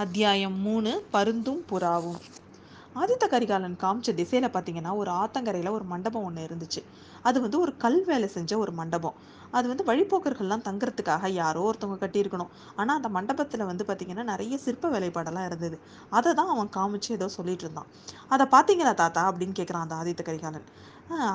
அத்தியாயம் மூணு பருந்தும் புறாவும். ஆதித்த கரிகாலன் காமிச்ச திசையில் பார்த்தீங்கன்னா ஒரு ஆத்தங்கரையில் ஒரு மண்டபம் ஒன்று இருந்துச்சு. அது வந்து ஒரு கல் வேலை செஞ்ச ஒரு மண்டபம். அது வந்து வழிப்போக்கர்கள்லாம் தங்குறதுக்காக யாரோ ஒருத்தவங்க கட்டியிருக்கணும். ஆனால் அந்த மண்டபத்தில் வந்து பார்த்திங்கன்னா நிறைய சிற்ப வேலைப்பாடெல்லாம் இருந்தது. அதை தான் அவன் காமிச்சு ஏதோ சொல்லிட்டு இருந்தான். அதை பார்த்தீங்களா தாத்தா? அப்படின்னு கேட்குறான் அந்த ஆதித்த கரிகாலன்.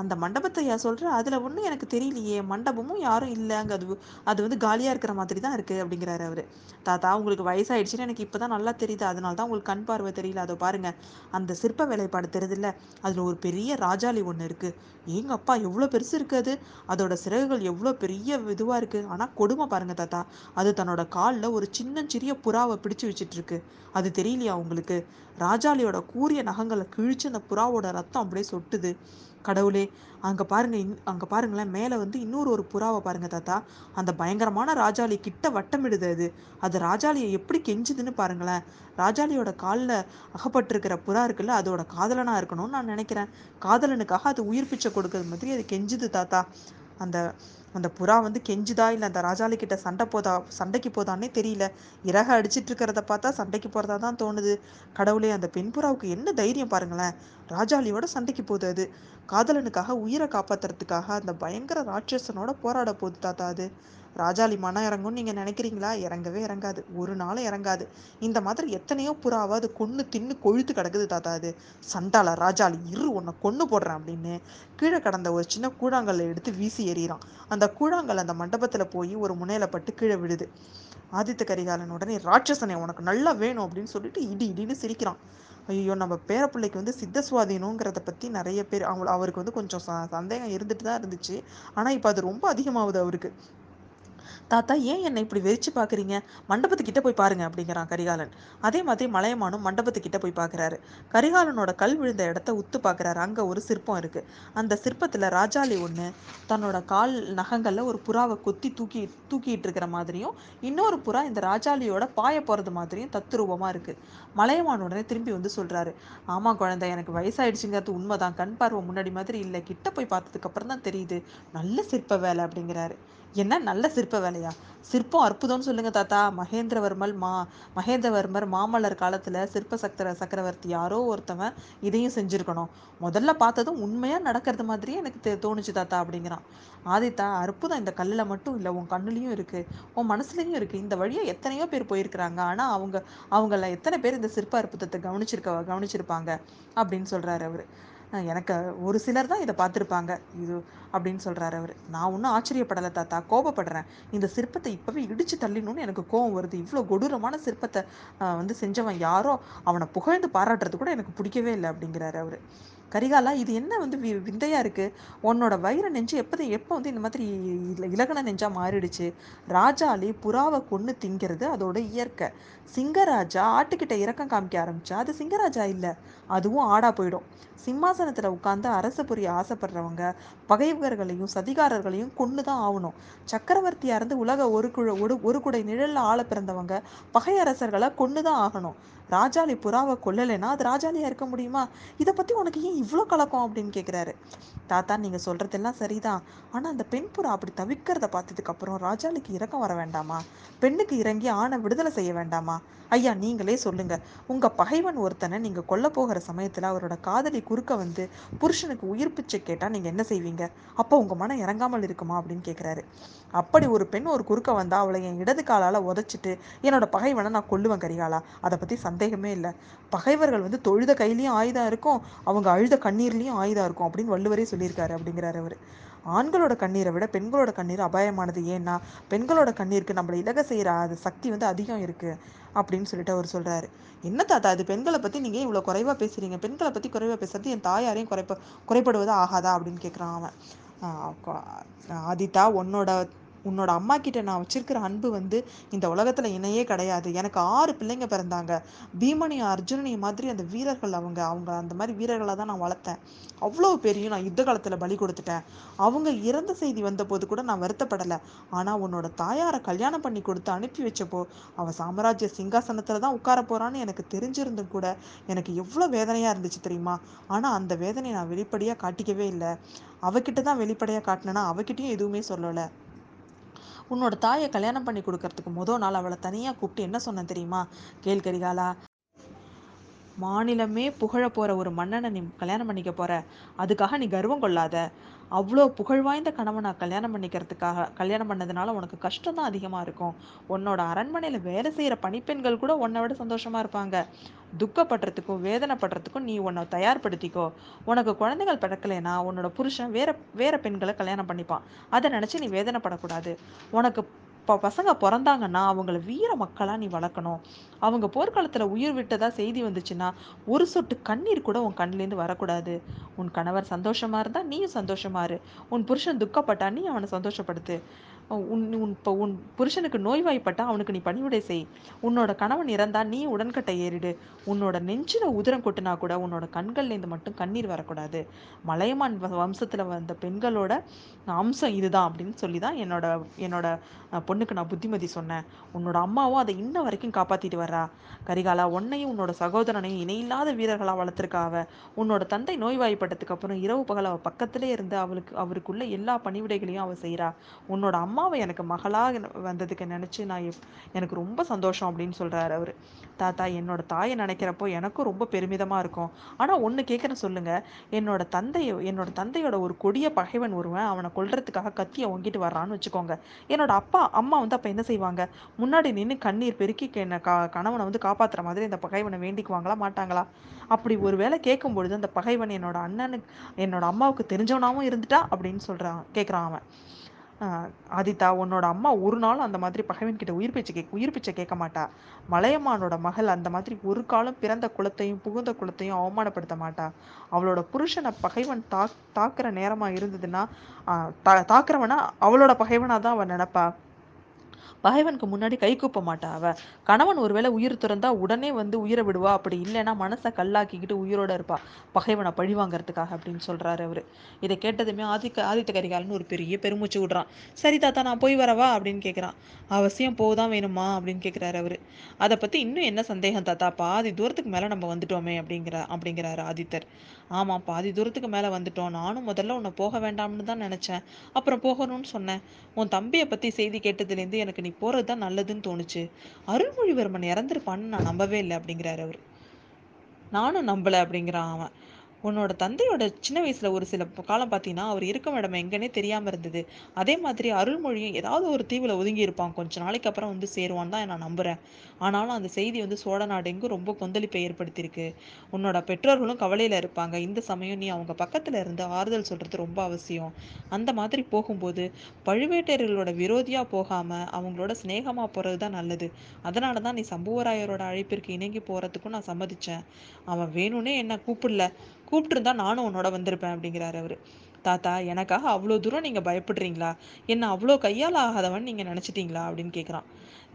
அந்த மண்டபத்தை யா சொல்கிற அதில் ஒன்றும் எனக்கு தெரியலையே. மண்டபமும் யாரும் இல்லை அங்கே அது அது வந்து காலியாக இருக்கிற மாதிரி தான் இருக்குது அப்படிங்கிறாரு அவர். தாத்தா உங்களுக்கு வயசாயிடுச்சுன்னு எனக்கு இப்போ தான் நல்லா தெரியுது. அதனால தான் உங்களுக்கு கண் பார்வை தெரியல. அதை பாருங்கள் அந்த சிற்ப வேலைப்பாடு தெரியுதுல்ல. அதில் ஒரு பெரிய ராஜாளி ஒன்று இருக்குது எங்கள் அப்பா எவ்வளோ பெருசு இருக்குது அது. அதோட சிறகுகள் எவ்வளோ பெரிய இதுவாக இருக்குது ஆனால் கொடுமை பாருங்கள் தாத்தா. அது தன்னோட காலில் ஒரு சின்ன சிறிய புறாவை பிடிச்சு வச்சிட்ருக்கு அது தெரியலையா உங்களுக்கு? ராஜாளியோட கூரிய நகங்களை கிழிச்சு அந்த புறாவோட ரத்தம் அப்படியே சொட்டுது. கடவுளே அங்கே பாருங்க இன் அங்கே பாருங்களேன் மேலே வந்து இன்னொரு ஒரு புறாவை பாருங்க தாத்தா. அந்த பயங்கரமான ராஜாளி கிட்ட வட்டமிடுது அது அது ராஜாளியை எப்படி கெஞ்சுதுன்னு பாருங்களேன். ராஜாளியோட காலில் அகப்பட்டிருக்கிற புறா இருக்குல்ல அதோட காதலனாக இருக்கணும்னு நான் நினைக்கிறேன். காதலனுக்காக அது உயிர் பிச்சை கொடுக்கறது மாதிரி அது கெஞ்சுது தாத்தா. அந்த அந்த புறா வந்து கெஞ்சுதா? இல்லை அந்த ராஜாளி கிட்ட சண்டை போதா? சண்டைக்கு போதான்னே தெரியல. இறக அடிச்சிட்டு இருக்கிறத பார்த்தா சண்டைக்கு போகிறதா தான் தோணுது. கடவுளே அந்த பெண் புறாவுக்கு என்ன தைரியம் பாருங்களேன். ராஜாளியோட சண்டைக்கு போகுது அது. காதலனுக்காக உயிரை காப்பாத்துறதுக்காக அந்த பயங்கர ராட்சசனோட போராட போகுது தாத்தா அது. ராஜாளி மனம் இறங்கும்னு நீங்கள் நினைக்கிறீங்களா? இறங்கவே இறங்காது. ஒரு நாளும் இறங்காது. இந்த மாதிரி எத்தனையோ புறாவை அது கொன்று தின்னு கொழுத்து கிடக்குது தாத்தா அது. சண்டால ராஜாளி இரு உன்னை கொன்று போடுறேன் அப்படின்னு கீழே கடந்த ஒரு சின்ன கூழாங்கல்லை எடுத்து வீசி எறிகிறான் அந்த கூழாங்கல் அந்த மண்டபத்தில் போய் ஒரு முனையில பட்டு கீழே விடுது ஆதித்த கரிகாலன் உடனே ராட்சசனே உனக்கு நல்லா வேணும் அப்படின்னு சொல்லிட்டு இடி இடின்னு சிரிக்கிறான். ஐயோ நம்ம பேரப்பிள்ளைக்கு வந்து சித்த சுவாதீனங்கிறத பற்றி நிறைய பேர் அவங்க அவருக்கு வந்து கொஞ்சம் சந்தேகம் இருந்துட்டு தான் இருந்துச்சு. ஆனால் இப்போ அது ரொம்ப அதிகமாகுது அவருக்கு. தாத்தா ஏன் என்னை இப்படி வெறிச்சு பார்க்குறீங்க? மண்டபத்துக்கிட்ட போய் பாருங்க அப்படிங்கிறான் கரிகாலன். அதே மாதிரி மலையமானும் மண்டபத்துக்கிட்ட போய் பார்க்குறாரு. கரிகாலனோட கல் விழுந்த இடத்த உத்து பார்க்குறாரு. அங்கே ஒரு சிற்பம் இருக்குது அந்த சிற்பத்தில் ராஜாலி ஒன்று தன்னோட கால் நகங்களில் ஒரு புறாவை கொத்தி தூக்கி தூக்கிட்டு இருக்கிற மாதிரியும் இன்னொரு புறா இந்த ராஜாலியோட பாய போகிறது மாதிரியும் தத்துரூபமாக இருக்குது மலையமான் உடனே திரும்பி வந்து சொல்கிறாரு ஆமாம் குழந்தை எனக்கு வயசாயிடுச்சுங்கிறது உண்மைதான். கண் பார்வை முன்னாடி மாதிரி இல்லை. கிட்ட போய் பார்த்ததுக்கப்புறம் தான் தெரியுது. நல்ல சிற்ப வேலை அப்படிங்கிறாரு. என்ன நல்ல சிற்ப வேலையா? சிற்பம் அற்புதம்னு சொல்லுங்க தாத்தா. மகேந்திரவர்மல் மா மகேந்திரவர்மர் மாமல்லர் காலத்துல சிற்ப சக்கர சக்கரவர்த்தி யாரோ ஒருத்தவன் இதையும் செஞ்சிருக்கணும். முதல்ல பார்த்ததும் உண்மையா நடக்கிறது மாதிரியே எனக்கு தோணுச்சு தாத்தா அப்படிங்கிறான். ஆதித்தா அற்புதம் இந்த கல்லில் மட்டும் இல்லை உன் கண்ணுலையும் இருக்கு. உன் மனசுலையும் இருக்கு. இந்த வழியா எத்தனையோ பேர் போயிருக்கிறாங்க. ஆனா அவங்க அவங்கள எத்தனை பேர் இந்த சிற்ப அற்புதத்தை கவனிச்சிருக்க கவனிச்சிருப்பாங்க அப்படின்னு சொல்றாரு அவரு. எனக்கு ஒரு சிலர் தான் இதை பார்த்துருப்பாங்க. இது அப்படின்னு சொல்கிறாரு அவர். நான் ஒன்றும் ஆச்சரியப்படலை தாத்தா கோபப்படுறேன். இந்த சிற்பத்தை இப்போவே இடித்து தள்ளிடணும்னு எனக்கு கோபம் வருது. இவ்வளோ கொடூரமான சிற்பத்தை வந்து செஞ்சவன் யாரோ அவனை புகழ்ந்து பாராட்டுறது கூட எனக்கு பிடிக்கவே இல்லை அப்படிங்கிறாரு அவர். கரிகாலா இது என்ன வந்து வி விந்தையாக இருக்குது உன்னோட வயிறு நெஞ்சு எப்போது எப்போ வந்து இந்த மாதிரி இலகன நெஞ்சாக மாறிடுச்சு? ராஜாலி புறாவை கொன்று திங்கிறது அதோட இயற்கை. சிங்கராஜா ஆட்டுக்கிட்ட இறக்கம் காமிக்க ஆரம்பிச்சா அது சிங்கராஜா இல்லை அதுவும் ஆடா போயிடும். சிம்மாசனத்தில் உட்காந்து அரசு புரிய ஆசைப்படுறவங்க பகைவர்களையும் சதிகாரர்களையும் கொண்டு தான் ஆகணும். சக்கரவர்த்தியாக இருந்து உலக ஒரு குழ ஒரு ஒரு குடை நிழலில் ஆள பிறந்தவங்க பகை அரசர்களை கொண்டு தான் ஆகணும். ராஜாளி புறாவை கொல்லலைன்னா அது ராஜாலியாக இருக்க முடியுமா? இதை பற்றி உனக்கு ஏன் இவ்வளோ கலக்கம் அப்படின்னு கேட்குறாரு தாத்தா நீங்கள் சொல்கிறதெல்லாம் சரிதான். ஆனால் அந்த பெண் புறா அப்படி தவிக்கிறத பார்த்ததுக்கப்புறம் ராஜாளிக்கு இறக்கம் வர வேண்டாமா? பெண்ணுக்கு இறங்கி ஆணை விடுதலை செய்ய வேண்டாமா? ஐயா நீங்களே சொல்லுங்க. உங்க பகைவன் ஒருத்தனை நீங்க கொல்ல போகிற சமயத்துல அவரோட காதலி குறுக்க வந்து புருஷனுக்கு உயிர் பிச்சை கேட்டா நீங்க என்ன செய்வீங்க? அப்போ உங்க மனம் இறங்காமல் இருக்குமா? அப்படின்னு கேட்குறாரு அப்படி ஒரு பெண் ஒரு குறுக்க வந்தா அவளை என் இடது காலால உதச்சிட்டு என்னோட பகைவனை நான் கொல்லுவேன் கரிகாலா. அதை பத்தி சந்தேகமே இல்லை. பகைவர்கள் வந்து தொழுத கையிலையும் ஆயுதம் இருக்கும். அவங்க அழுத கண்ணீர்லையும் ஆயுதம் இருக்கும் அப்படின்னு வள்ளுவரே சொல்லியிருக்காரு அப்படிங்கிறாரு அவர். ஆண்களோட கண்ணீரை விட பெண்களோட கண்ணீர் அபாயமானது. ஏன்னா பெண்களோட கண்ணீருக்கு நம்மளை இலக செய்கிற அது சக்தி வந்து அதிகம் இருக்குது அப்படின்னு சொல்லிட்டு அவர் சொல்கிறாரு என்ன தாத்தா அது பெண்களை பற்றி நீங்கள் இவ்வளோ குறைவாக பேசுகிறீங்க பெண்களை பற்றி குறைவாக பேசுறது என் தாயாரையும் குறைப்ப குறைப்படுவது ஆகாதா அப்படின்னு கேட்குறான் அவன். ஆதித்தா உன்னோட உன்னோட அம்மா கிட்ட நான் வச்சிருக்கிற அன்பு வந்து இந்த உலகத்துல இணையே கிடையாது. எனக்கு ஆறு பிள்ளைங்க பிறந்தாங்க. பீமனையும் அர்ஜுனனையும் மாதிரி அந்த வீரர்கள் அவங்க அவங்க அந்த மாதிரி வீரர்களை தான் நான் வளர்த்தேன். அவ்வளோ பெரியும் நான் யுத்த காலத்துல பலி கொடுத்துட்டேன். அவங்க இறந்த செய்தி வந்த போது கூட நான் வருத்தப்படலை. ஆனா உன்னோட தாயாரை கல்யாணம் பண்ணி கொடுத்து அனுப்பி வச்சப்போ அவ சாம்ராஜ்ய சிங்காசனத்துல தான் உட்கார போறான்னு எனக்கு தெரிஞ்சிருந்தும் கூட எனக்கு எவ்வளோ வேதனையா இருந்துச்சு தெரியுமா? ஆனா அந்த வேதனையை நான் வெளிப்படையா காட்டிக்கவே இல்லை. அவகிட்ட தான் வெளிப்படையா காட்டினேன்னா அவகிட்டயும் எதுவுமே சொல்லலை. உன்னோட தாயை கல்யாணம் பண்ணி கொடுக்கறதுக்கு முத நாள் அவளை தனியாக கூப்பிட்டு என்ன சொன்னேன் தெரியுமா? கேள் கரிகாலா. மாநிலமே புகழ போற ஒரு மன்னனை நீ கல்யாணம் பண்ணிக்க போற. அதுக்காக நீ கர்வம் கொள்ளாத. அவ்வளோ புகழ் வாய்ந்த கணவனை கல்யாணம் பண்ணிக்கிறதுக்காக கல்யாணம் பண்ணதுனால உனக்கு கஷ்டம் தான் அதிகமாக இருக்கும். உன்னோட அரண்மனையில் வேலை செய்கிற பணிப்பெண்கள் கூட உன்னை விட சந்தோஷமாக இருப்பாங்க. துக்கப்படுறதுக்கும் வேதனைப்படுறதுக்கும் நீ உன்னை தயார்படுத்திக்கோ. உனக்கு குழந்தைகள் பிறக்கலைன்னா உன்னோட புருஷன் வேற வேற பெண்களை கல்யாணம் பண்ணிப்பான். அதை நினச்சி நீ வேதனைப்படக்கூடாது. உனக்கு இப்போ பசங்க பிறந்தாங்கன்னா அவங்கள வீர மக்களாக நீ வளர்க்கணும். அவங்க போர்க்காலத்தில் உயிர் விட்டதா செய்தி வந்துச்சுன்னா ஒரு சொட்டு கண்ணீர் கூட உன் கண்ணிலேருந்து வரக்கூடாது. உன் கணவர் சந்தோஷமா இருந்தால் நீயும் சந்தோஷமா இரு. உன் புருஷன் துக்கப்பட்டா நீ அவனை சந்தோஷப்படுத்து. உன் உன் இப்போ உன் புருஷனுக்கு நோய்வாய்ப்பட்டால் அவனுக்கு நீ பணிவிடை செய். உன்னோட கணவன் இறந்தால் நீ உடன்கட்டை ஏறிடு. உன்னோட நெஞ்சில் உதிரம் கொட்டினா கூட உன்னோட கண்கள்லேருந்து மட்டும் கண்ணீர் வரக்கூடாது. மலையமான் வ- வந்த பெண்களோட அம்சம் இதுதான் அப்படின்னு சொல்லி தான் என்னோட என்னோட பொண்ணுக்கு நான் புத்திமதி சொன்னேன். உன்னோட அம்மாவும் அதை இன்ன வரைக்கும் காப்பாற்றிட்டு வர்றா. கரிகாலா உன்னையும் உன்னோட சகோதரனையும் இணையில்லாத வீரர்களாக வளர்த்துருக்கா அவ. உன்னோட தந்தை நோய்வாய்ப்பட்டதுக்கு அப்புறம் இரவு பகல் அவள் பக்கத்திலே இருந்து அவளுக்கு அவருக்குள்ள எல்லா பணிவிடைகளையும் அவள் செய்கிறா உன்னோட அம்மா அம்மாவை எனக்கு மகளாக வந்ததுக்கு நினச்சி நான் எனக்கு ரொம்ப சந்தோஷம் அப்படின்னு சொல்கிறாரு அவர். தாத்தா என்னோட தாயை நினைக்கிறப்போ எனக்கும் ரொம்ப பெருமிதமாக இருக்கும். ஆனால் ஒன்று கேட்குறேன் சொல்லுங்க. என்னோட தந்தை என்னோட தந்தையோட ஒரு கொடிய பகைவன் ஒருவன் அவனை கொள்றதுக்காக கத்தியை ஒங்கிட்டு வர்றான்னு வச்சுக்கோங்க. என்னோட அப்பா அம்மா வந்து அப்போ என்ன செய்வாங்க? முன்னாடி நின்று கண்ணீர் பெருக்கி என்ன கா கணவனை வந்து காப்பாற்றுற மாதிரி இந்த பகைவனை வேண்டிக்குவாங்களா மாட்டாங்களா? அப்படி ஒரு வேளை கேட்கும் பொழுது அந்த பகைவன் என்னோட அண்ணனுக்கு என்னோட அம்மாவுக்கு தெரிஞ்சவனாகவும் இருந்துட்டா அப்படின்னு சொல்கிறான் கேட்குறான் அவன். ஆதித்தா உன்னோட அம்மா ஒரு நாளும் அந்த மாதிரி பகைவன் கிட்ட உயிர் பிச்சை கேட்க உயிர் பிச்சை கேட்க மாட்டா. மலையம்மானோட மகள் அந்த மாதிரி ஒரு காலம் பிறந்த குலத்தையும் புகுந்த குலத்தையும் அவமானப்படுத்த மாட்டா. அவளோட புருஷனை பகைவன் தாக் தாக்குற நேரமா இருந்ததுன்னா தா- தாக்குறவனா அவளோட பகைவனா தான் அவன் நினைப்பா. பகைவனுக்கு முன்னாடி கை கூப்ப மாட்டா அவ. கணவன் ஒருவேளை உயிர் துறந்தா உடனே வந்து உயிரை விடுவா. அப்படி இல்லைன்னா மனசை கல்லாக்கிக்கிட்டு உயிரோட இருப்பா. பகைவனை பழி வாங்கறதுக்காக அப்படின்னு சொல்றாரு அவரு. இதை கேட்டதுமே ஆதிக்க ஆதித்த கரிகாலன் ஒரு பெரிய பெருமூச்சு விடுறான். சரி தாத்தா நான் போய் வரவா? அப்படின்னு கேக்குறான். அவசியம் போதான் வேணுமா? அப்படின்னு கேட்குறாரு அவரு. அதை பத்தி இன்னும் என்ன சந்தேகம் தாத்தா? பாதி தூரத்துக்கு மேல நம்ம வந்துட்டோமே அப்படிங்கிற அப்படிங்கிறாரு ஆதித்தர். ஆமா பாதி தூரத்துக்கு மேல வந்துட்டோம். நானும் முதல்ல உன்னை போக வேண்டாம்னு தான் நினைச்சேன். அப்புறம் போகணும்னு சொன்னேன். உன் தம்பியை பத்தி செய்தி கேட்டதுலேருந்து எனக்கு நீ போகிறது தான் நல்லதுன்னு தோணுச்சு. அருள்மொழிவர்மன் இறந்துருப்பான்னு நான் நம்பவே இல்லை அப்படிங்கிறாரு அவர். நானும் நம்பல அப்படிங்கிறான் அவன். உன்னோட தந்தையோட சின்ன வயசுல ஒரு சில காலம் பார்த்தீங்கன்னா அவர் இருக்கும் இடம் எங்கன்னே தெரியாம இருந்தது. அதே மாதிரி அருள்மொழியும் ஏதாவது ஒரு தீவுல ஒதுங்கி இருப்பான். கொஞ்ச நாளைக்கு அப்புறம் வந்து சேருவான் தான் நான் நம்புறேன். ஆனாலும் அந்த செய்தி வந்து சோழ நாடு எங்கும் ரொம்ப கொந்தளிப்பை ஏற்படுத்தியிருக்கு. உன்னோட பெற்றோர்களும் கவலையில இருப்பாங்க. இந்த சமயம் நீ அவங்க பக்கத்துல இருந்து ஆறுதல் சொல்றது ரொம்ப அவசியம். அந்த மாதிரி போகும்போது பழுவேட்டையர்களோட விரோதியா போகாம அவங்களோட சிநேகமா போறது தான் நல்லது. அதனால தான் நீ சம்புவராயரோட அழைப்பிற்கு இணங்கி போறதுக்கும் நான் சம்மதிச்சேன். அவன் வேணும்னே என்ன கூப்பிடல. கூப்பிட்டுருந்தா நானும் உன்னோட வந்திருப்பேன் அப்படிங்கிறாரு அவரு. தாத்தா எனக்காக அவ்வளோ தூரம் நீங்கள் பயப்படுறீங்களா? என்ன அவ்வளோ கையால் ஆகாதவன் நீங்கள் நினச்சிட்டீங்களா? அப்படின்னு கேட்குறான்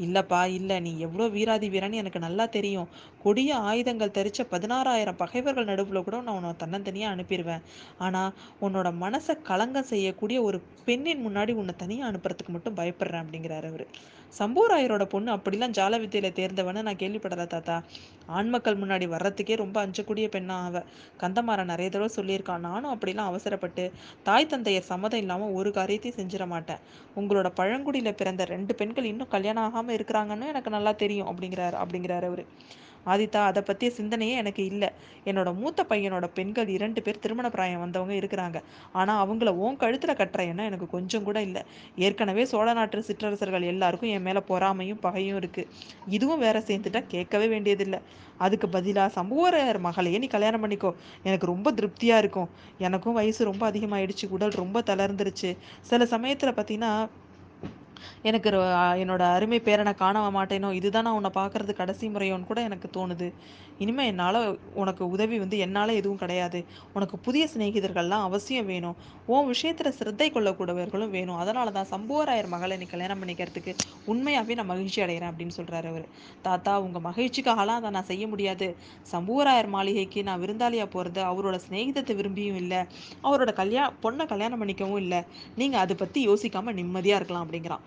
இல்லைப்பா இல்லை. நீ எவ்வளோ வீராதி வீரன்னு எனக்கு நல்லா தெரியும். கொடிய ஆயுதங்கள் தெரிச்ச பதினாறாயிரம் பகைவர்கள் நடுவில் கூட நான் உன்னை தன்னந்தனியாக அனுப்பிடுவேன் ஆனால் உன்னோட மனசை கலங்கம் செய்யக்கூடிய ஒரு பெண்ணின் முன்னாடி உன்னை தனியாக அனுப்புறதுக்கு மட்டும் பயப்படுறேன் அப்படிங்கிறாரு அவர். சம்பூராயரோட பொண்ணு அப்படிலாம் ஜால வித்தையில தேர்ந்தவன்னு நான் கேள்விப்படல தாத்தா. ஆண் மக்கள் முன்னாடி வர்றதுக்கே ரொம்ப அஞ்சக்கூடிய பெண்ணா அவ. கந்தமாறன் நிறைய தடவை சொல்லியிருக்கான். நானும் அப்படிலாம் அவசரப்பட்டு தாய் தந்தையர் சம்மதம் இல்லாம ஒரு காரியத்தையும் செஞ்சிட மாட்டேன். உங்களோட பழங்குடியில பிறந்த ரெண்டு பெண்கள் இன்னும் கல்யாணம் ஆகாம இருக்கிறாங்கன்னு எனக்கு நல்லா தெரியும் அப்படிங்கிறாரு அப்படிங்கிறாரு அவரு. ஆதித்தா அதை பற்றிய சிந்தனையே எனக்கு இல்லை. என்னோட மூத்த பையனோட பெண்கள் இரண்டு பேர் திருமண பிராயம் வந்தவங்க இருக்கிறாங்க. ஆனால் அவங்கள உன் கழுத்தில் கட்டுற எண்ணம் எனக்கு கொஞ்சம் கூட இல்லை. ஏற்கனவே சோழ நாட்டு சிற்றரசர்கள் எல்லாருக்கும் என் மேலே பொறாமையும் பகையும் இருக்குது இதுவும் வேற சேர்ந்துட்டா கேட்கவே வேண்டியதில்லை. அதுக்கு பதிலாக சம்புவரையர் மகளையே நீ கல்யாணம் பண்ணிக்கோ. எனக்கு ரொம்ப திருப்தியாக இருக்கும். எனக்கும் வயசு ரொம்ப அதிகமாயிடுச்சு. உடல் ரொம்ப தளர்ந்துருச்சு. சில சமயத்தில் பார்த்தீங்கன்னா எனக்கு என்னோட அருமை பேரனை காண மாட்டேனோ இதுதான் நான் உன்னை பார்க்கறது கடைசி முறையோன்னு கூட எனக்கு தோணுது. இனிமேல் என்னால் உனக்கு உதவி வந்து என்னால் எதுவும் கிடையாது. உனக்கு புதிய சிநேகிதர்கள்லாம் அவசியம் வேணும். உன் விஷயத்தில் சிரத்தை கொள்ளக்கூடியவர்களும் வேணும். அதனால தான் சம்புவராயர் மகளை நீ கல்யாணம் பண்ணிக்கிறதுக்கு உண்மையாகவே நான் மகிழ்ச்சி அடைகிறேன் அப்படின்னு சொல்கிறாரு அவர். தாத்தா உங்கள் மகிழ்ச்சிக்காகலாம் அதை நான் செய்ய முடியாது. சம்புவராயர் மாளிகைக்கு நான் விருந்தாளியாக போகிறது அவரோட சிநேகிதத்தை விரும்பியும் இல்லை. அவரோட கல்யாண பொண்ணை கல்யாணம் பண்ணிக்கவும் இல்லை. நீங்கள் அதை பற்றி யோசிக்காமல் நிம்மதியாக இருக்கலாம் அப்படிங்கிறான்.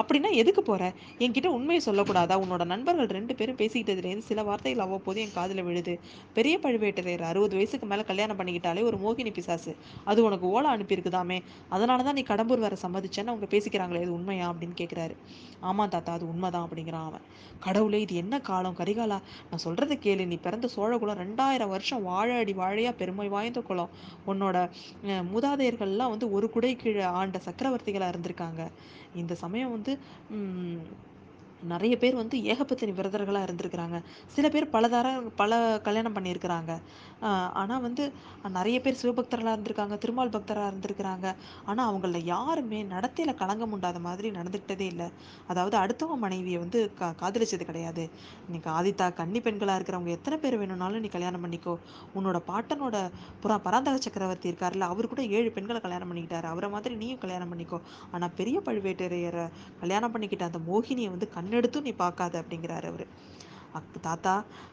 அப்படின்னா எதுக்கு போற? என்கிட்ட உண்மையை சொல்லக்கூடாதா? உன்னோட நண்பர்கள் ரெண்டு பேரும் பேசிக்கிட்டதுலேருந்து சில வார்த்தைகள் அவ்வப்போது என் காதில் விழுது. பெரிய பழுவேட்டரையர் அறுபது வயசுக்கு மேலே கல்யாணம் பண்ணிக்கிட்டாலே ஒரு மோகினி பிசாசு. அது உனக்கு ஓலா அனுப்பியிருக்குதாமே? அதனால தான் நீ கடம்பூர் வர சம்மதிச்சேன்னு அவங்க பேசிக்கிறாங்களே இது உண்மையா? அப்படின்னு கேட்குறாரு ஆமாம் தாத்தா அது உண்மைதான் அப்படிங்கிறான் அவன். கடவுளே இது என்ன காலம்? கரிகாலா நான் சொல்கிறத கேளு. நீ பிறந்த சோழகுலம் ரெண்டாயிரம் வருஷம் வாழ அடி வாழையாக பெருமை வாய்ந்த குலம். உன்னோட மூதாதையர்கள்லாம் வந்து ஒரு குடை கீழே ஆண்ட சக்கரவர்த்திகளாக இருந்திருக்காங்க. இந்த சமயம் வந்து 嗯 நிறைய பேர் வந்து ஏகபத்தினி விரதர்களாக இருந்திருக்கிறாங்க. சில பேர் பலதார பல கல்யாணம் பண்ணியிருக்கிறாங்க. ஆனால் வந்து நிறைய பேர் சிவபக்தர்களாக இருந்திருக்காங்க திருமால் பக்தராக இருந்திருக்கிறாங்க. ஆனால் அவங்கள யாருமே நடத்தையில் களங்கம் உண்டாத மாதிரி நடந்துக்கிட்டதே இல்லை. அதாவது அடுத்தவங்க மனைவியை வந்து கா காதலிச்சது கிடையாது. நீ ஆதித்தா கன்னி பெண்களாக இருக்கிறவங்க எத்தனை பேர் வேணும்னாலும் நீ கல்யாணம் பண்ணிக்கோ. உன்னோட பாட்டனோட புறா பராந்தக சக்கரவர்த்தி இருக்கார்ல அவர் கூட ஏழு பெண்களை கல்யாணம் பண்ணிக்கிட்டாரு. அவரை மாதிரி நீயும் கல்யாணம் பண்ணிக்கோ. ஆனால் பெரிய பழுவேட்டரையரை கல்யாணம் பண்ணிக்கிட்ட அந்த மோகினியை வந்து கண் கண்ணெடுத்தும் நீ பார்க்காத அப்படிங்கிறாரு அவர். அக் தாத்தா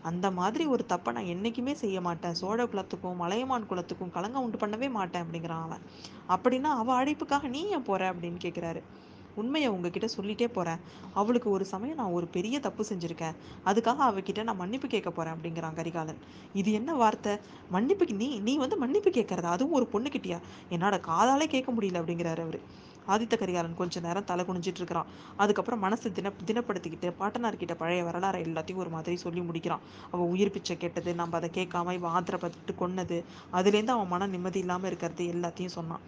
அந்த மாதிரி ஒரு தப்பை நான் என்றைக்குமே செய்ய மாட்டேன். சோழ குலத்துக்கும் மலையமான் குலத்துக்கும் கலங்க உண்டு பண்ணவே மாட்டேன் அப்படிங்கிறான் அவன். அப்படின்னா அவள் அழைப்புக்காக நீ ஏன் போகிற அப்படின்னு கேட்குறாரு உண்மையை உங்ககிட்ட சொல்லிட்டே போகிறேன் அவளுக்கு ஒரு சமயம் நான் ஒரு பெரிய தப்பு செஞ்சுருக்கேன். அதுக்காக அவகிட்ட நான் மன்னிப்பு கேட்க போகிறேன் அப்படிங்கிறான் கரிகாலன். இது என்ன வார்த்தை? மன்னிப்புக்கு நீ நீ வந்து மன்னிப்பு கேட்கறதா அதுவும் ஒரு பொண்ணுக்கிட்டியா என்னோட காதாலே கேட்க முடியல அப்படிங்கிறாரு அவர். ஆதித்த கரிகாலன் கொஞ்ச நேரம் தலை குனிஞ்சிட்டு இருக்கிறான் அதுக்கப்புறம் மனசு தின தினப்படுத்திக்கிட்டு பாட்டனார்கிட்ட பழைய வரலாறு எல்லாத்தையும் ஒரு மாதிரி சொல்லி முடிக்கிறான். அவன் உயிர் பிச்சை கேட்டது நம்ம அதை கேட்காம இவன் ஆத்திரப்பட்டு கொன்னது அதுலேருந்து அவன் மன நிம்மதி இல்லாமல் இருக்கிறது எல்லாத்தையும் சொன்னான்.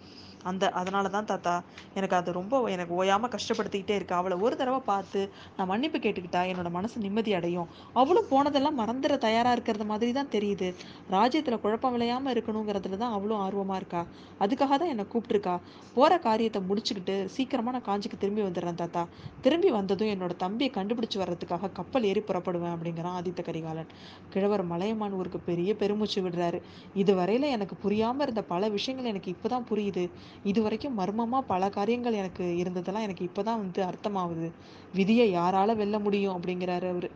அந்த அதனால தான் தாத்தா எனக்கு அது ரொம்ப எனக்கு ஓயாமல் கஷ்டப்படுத்திக்கிட்டே இருக்கு. அவளை ஒரு தடவை பார்த்து நான் மன்னிப்பு கேட்டுக்கிட்டா என்னோட மனசு நிம்மதி அடையும். அவளும் போனதெல்லாம் மறந்துட தயாராக இருக்கிறது மாதிரி தான் தெரியுது. ராஜ்யத்தில் குழப்பம் விளையாமல் இருக்கணுங்கிறதுல தான் அவ்வளோ ஆர்வமாக இருக்கா. அதுக்காக தான் என்னை கூப்பிட்டுருக்கா. போகிற காரியத்தை முடிச்சுக்கிட்டு சீக்கிரமாக நான் காஞ்சிக்கு திரும்பி வந்துடுறேன் தாத்தா. திரும்பி வந்ததும் என்னோட தம்பியை கண்டுபிடிச்சு வர்றதுக்காக கப்பல் ஏறி புறப்படுவேன் அப்படிங்கிறான் ஆதித்த கரிகாலன். கிழவர் மலையமான் ஊருக்கு பெரிய பெருமூச்சு விடுறாரு. இதுவரையில் எனக்கு புரியாமல் இருந்த பல விஷயங்கள் எனக்கு இப்போ தான் புரியுது. இது வரைக்கும் மர்மமாக பல காரியங்கள் எனக்கு இருந்ததெல்லாம் எனக்கு இப்போ தான் வந்து அர்த்தமாகுது. விதியை யாரால் வெல்ல முடியும் அப்படிங்கிறாரு அவர்.